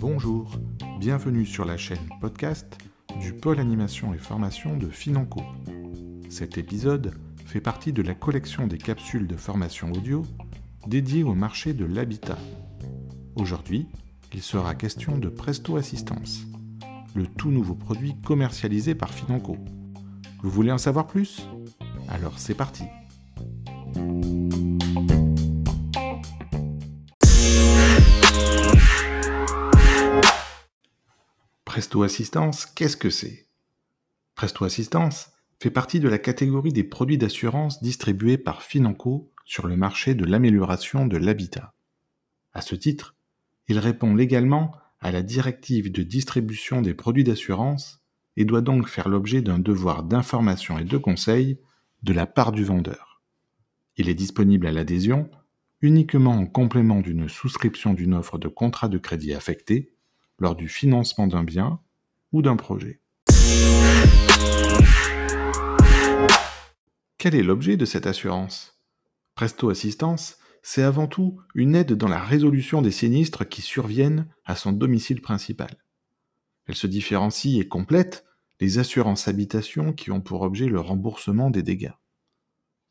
Bonjour, bienvenue sur la chaîne podcast du pôle animation et formation de Financo. Cet épisode fait partie de la collection des capsules de formation audio dédiées au marché de l'habitat. Aujourd'hui, il sera question de Presto Assistance, le tout nouveau produit commercialisé par Financo. Vous voulez en savoir plus? Alors c'est parti Presto Assistance, qu'est-ce que c'est? Presto Assistance fait partie de la catégorie des produits d'assurance distribués par Financo sur le marché de l'amélioration de l'habitat. À ce titre, il répond légalement à la directive de distribution des produits d'assurance et doit donc faire l'objet d'un devoir d'information et de conseil de la part du vendeur. Il est disponible à l'adhésion uniquement en complément d'une souscription d'une offre de contrat de crédit affecté lors du financement d'un bien ou d'un projet. Quel est l'objet de cette assurance? Presto Assistance, c'est avant tout une aide dans la résolution des sinistres qui surviennent à son domicile principal. Elle se différencie et complète les assurances habitation qui ont pour objet le remboursement des dégâts.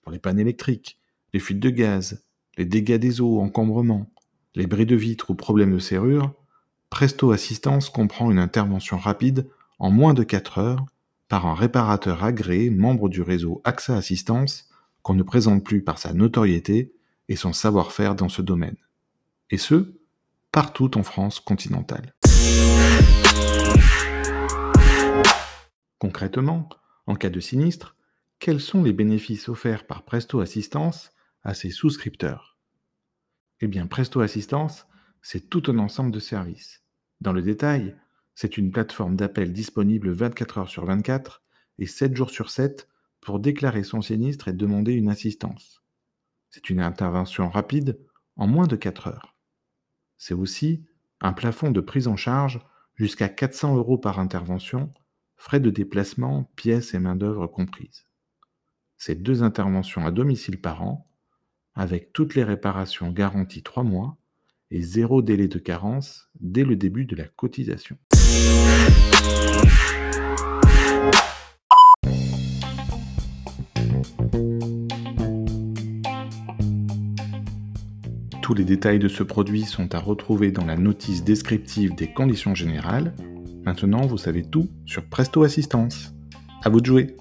Pour les pannes électriques, les fuites de gaz, les dégâts des eaux, encombrements, les bris de vitres ou problèmes de serrure, Presto Assistance comprend une intervention rapide en moins de 4 heures par un réparateur agréé membre du réseau AXA Assistance qu'on ne présente plus par sa notoriété et son savoir-faire dans ce domaine. Et ce, partout en France continentale. Concrètement, en cas de sinistre, quels sont les bénéfices offerts par Presto Assistance à ses souscripteurs? Eh bien, Presto Assistance, c'est tout un ensemble de services. Dans le détail, c'est une plateforme d'appel disponible 24 heures sur 24 et 7 jours sur 7 pour déclarer son sinistre et demander une assistance. C'est une intervention rapide en moins de 4 heures. C'est aussi un plafond de prise en charge jusqu'à 400 euros par intervention, frais de déplacement, pièces et main-d'œuvre comprises. C'est deux interventions à domicile par an, avec toutes les réparations garanties 3 mois et zéro délai de carence dès le début de la cotisation. Tous les détails de ce produit sont à retrouver dans la notice descriptive des conditions générales. Maintenant, vous savez tout sur Presto Assistance. À vous de jouer!